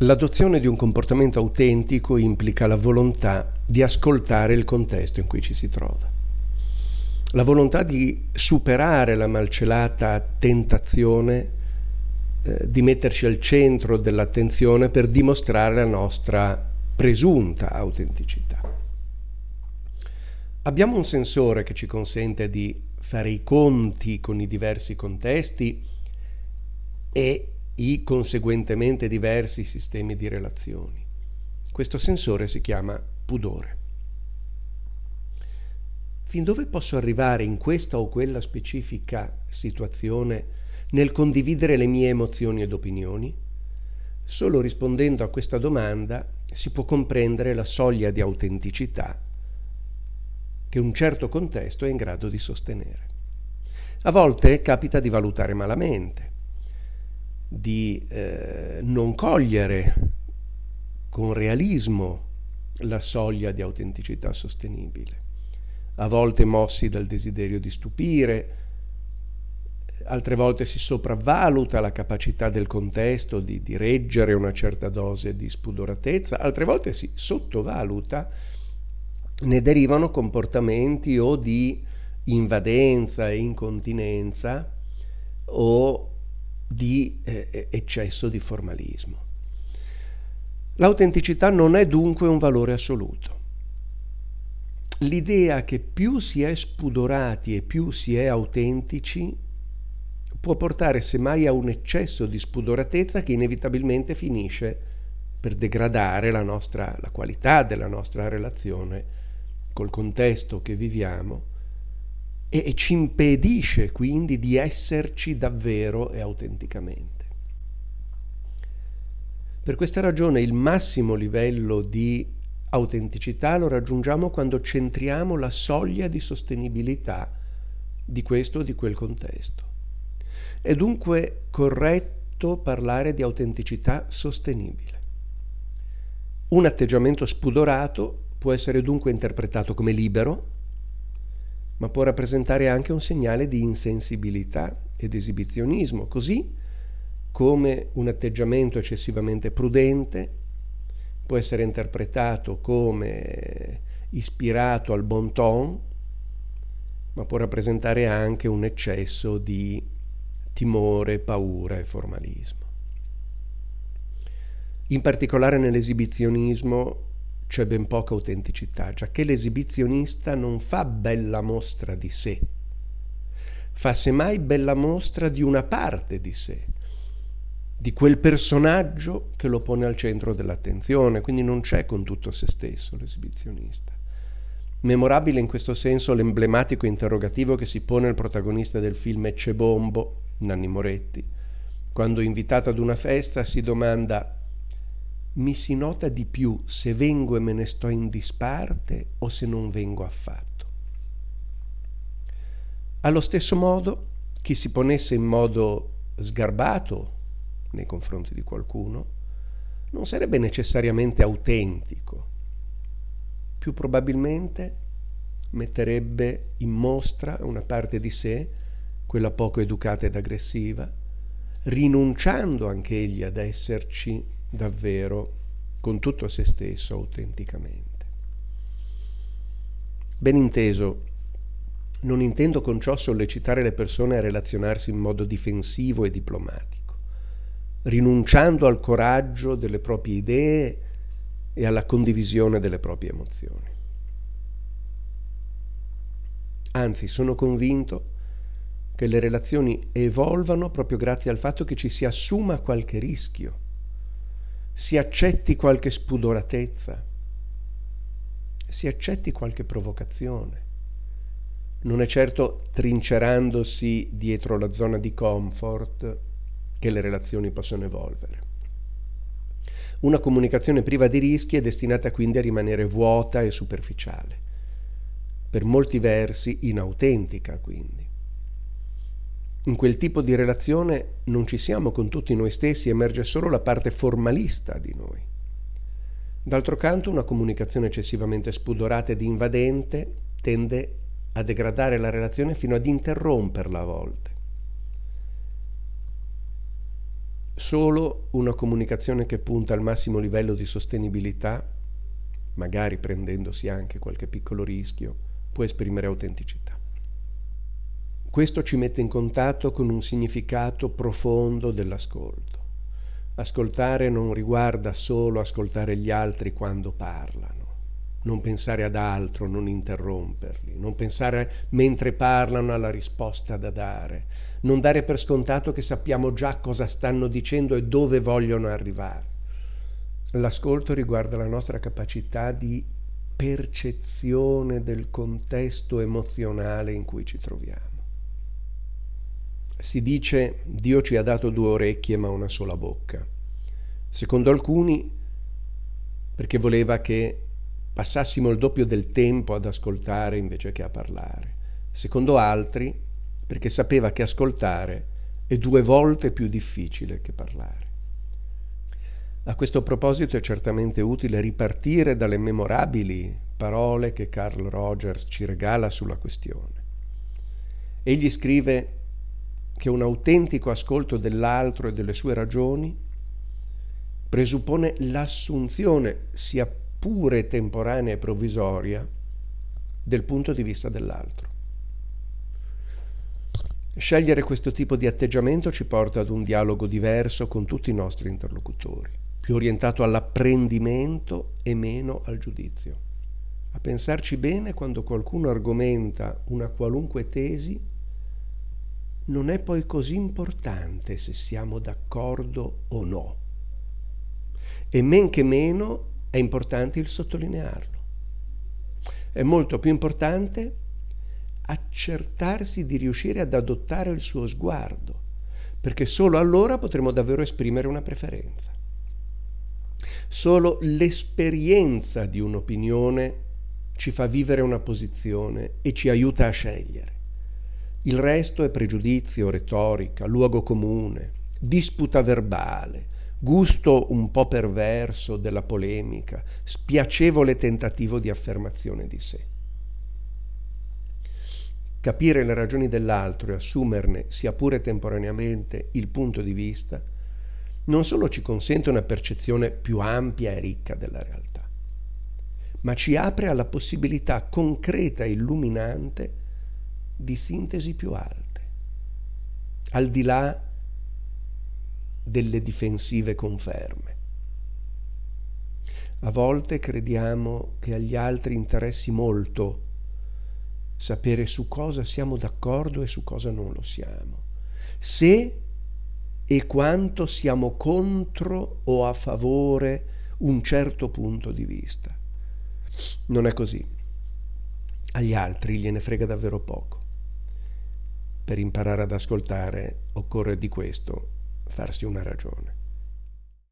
L'adozione di un comportamento autentico implica la volontà di ascoltare il contesto in cui ci si trova, la volontà di superare la malcelata tentazione eh, di metterci al centro dell'attenzione per dimostrare la nostra presunta autenticità. Abbiamo un sensore che ci consente di fare i conti con i diversi contesti e i conseguentemente diversi sistemi di relazioni. Questo sensore si chiama pudore. Fin dove posso arrivare in questa o quella specifica situazione nel condividere le mie emozioni ed opinioni? Solo rispondendo a questa domanda si può comprendere la soglia di autenticità che un certo contesto è in grado di sostenere. A volte capita di valutare malamente, di eh, non cogliere con realismo la soglia di autenticità sostenibile, a volte mossi dal desiderio di stupire, altre volte si sopravvaluta la capacità del contesto di, di reggere una certa dose di spudoratezza, altre volte si sottovaluta, ne derivano comportamenti o di invadenza e incontinenza o di eh, eccesso di formalismo. L'autenticità non è dunque un valore assoluto. L'idea che più si è spudorati e più si è autentici può portare semmai a un eccesso di spudoratezza che inevitabilmente finisce per degradare la, nostra, la qualità della nostra relazione col contesto che viviamo e, ci impedisce quindi di esserci davvero e autenticamente. Per questa ragione il massimo livello di autenticità lo raggiungiamo quando centriamo la soglia di sostenibilità di questo o di quel contesto. È dunque corretto parlare di autenticità sostenibile. Un atteggiamento spudorato può essere dunque interpretato come libero, ma può rappresentare anche un segnale di insensibilità ed esibizionismo, così come un atteggiamento eccessivamente prudente può essere interpretato come ispirato al bon ton, ma può rappresentare anche un eccesso di timore, paura e formalismo. In particolare nell'esibizionismo c'è ben poca autenticità, giacché l'esibizionista non fa bella mostra di sé, fa semmai bella mostra di una parte di sé, di quel personaggio che lo pone al centro dell'attenzione, quindi non c'è con tutto se stesso l'esibizionista. Memorabile in questo senso l'emblematico interrogativo che si pone il protagonista del film Ecce Bombo, Nanni Moretti, quando invitato ad una festa si domanda mi si nota di più se vengo e me ne sto in disparte o se non vengo affatto. Allo stesso modo, chi si ponesse in modo sgarbato nei confronti di qualcuno non sarebbe necessariamente autentico, più probabilmente metterebbe in mostra una parte di sé, quella poco educata ed aggressiva, rinunciando anch'egli ad esserci davvero con tutto se stesso autenticamente. Ben inteso, non intendo con ciò sollecitare le persone a relazionarsi in modo difensivo e diplomatico, rinunciando al coraggio delle proprie idee e alla condivisione delle proprie emozioni. Anzi, sono convinto che le relazioni evolvano proprio grazie al fatto che ci si assuma qualche rischio si accetti qualche spudoratezza, si accetti qualche provocazione. Non è certo trincerandosi dietro la zona di comfort che le relazioni possono evolvere. Una comunicazione priva di rischi è destinata quindi a rimanere vuota e superficiale, per molti versi inautentica quindi. In quel tipo di relazione non ci siamo con tutti noi stessi, emerge solo la parte formalista di noi. D'altro canto, una comunicazione eccessivamente spudorata ed invadente tende a degradare la relazione fino ad interromperla a volte. Solo una comunicazione che punta al massimo livello di sostenibilità, magari prendendosi anche qualche piccolo rischio, può esprimere autenticità. Questo ci mette in contatto con un significato profondo dell'ascolto. Ascoltare non riguarda solo ascoltare gli altri quando parlano, non pensare ad altro, non interromperli, non pensare mentre parlano alla risposta da dare, non dare per scontato che sappiamo già cosa stanno dicendo e dove vogliono arrivare. L'ascolto riguarda la nostra capacità di percezione del contesto emozionale in cui ci troviamo. Si dice Dio ci ha dato due orecchie ma una sola bocca. Secondo alcuni perché voleva che passassimo il doppio del tempo ad ascoltare invece che a parlare. Secondo altri perché sapeva che ascoltare è due volte più difficile che parlare. A questo proposito è certamente utile ripartire dalle memorabili parole che Carl Rogers ci regala sulla questione. Egli scrive che un autentico ascolto dell'altro e delle sue ragioni presuppone l'assunzione, sia pure temporanea e provvisoria, del punto di vista dell'altro. Scegliere questo tipo di atteggiamento ci porta ad un dialogo diverso con tutti i nostri interlocutori, più orientato all'apprendimento e meno al giudizio. A pensarci bene quando qualcuno argomenta una qualunque tesi, non è poi così importante se siamo d'accordo o no. E men che meno è importante il sottolinearlo. È molto più importante accertarsi di riuscire ad adottare il suo sguardo, perché solo allora potremo davvero esprimere una preferenza. Solo l'esperienza di un'opinione ci fa vivere una posizione e ci aiuta a scegliere. Il resto è pregiudizio, retorica, luogo comune, disputa verbale, gusto un po' perverso della polemica, spiacevole tentativo di affermazione di sé. Capire le ragioni dell'altro e assumerne, sia pure temporaneamente, il punto di vista, non solo ci consente una percezione più ampia e ricca della realtà, ma ci apre alla possibilità concreta e illuminante di sintesi più alte, al di là delle difensive conferme. A volte crediamo che agli altri interessi molto sapere su cosa siamo d'accordo e su cosa non lo siamo, se e quanto siamo contro o a favore un certo punto di vista. Non è così. Agli altri gliene frega davvero poco. Per imparare ad ascoltare occorre di questo farsi una ragione.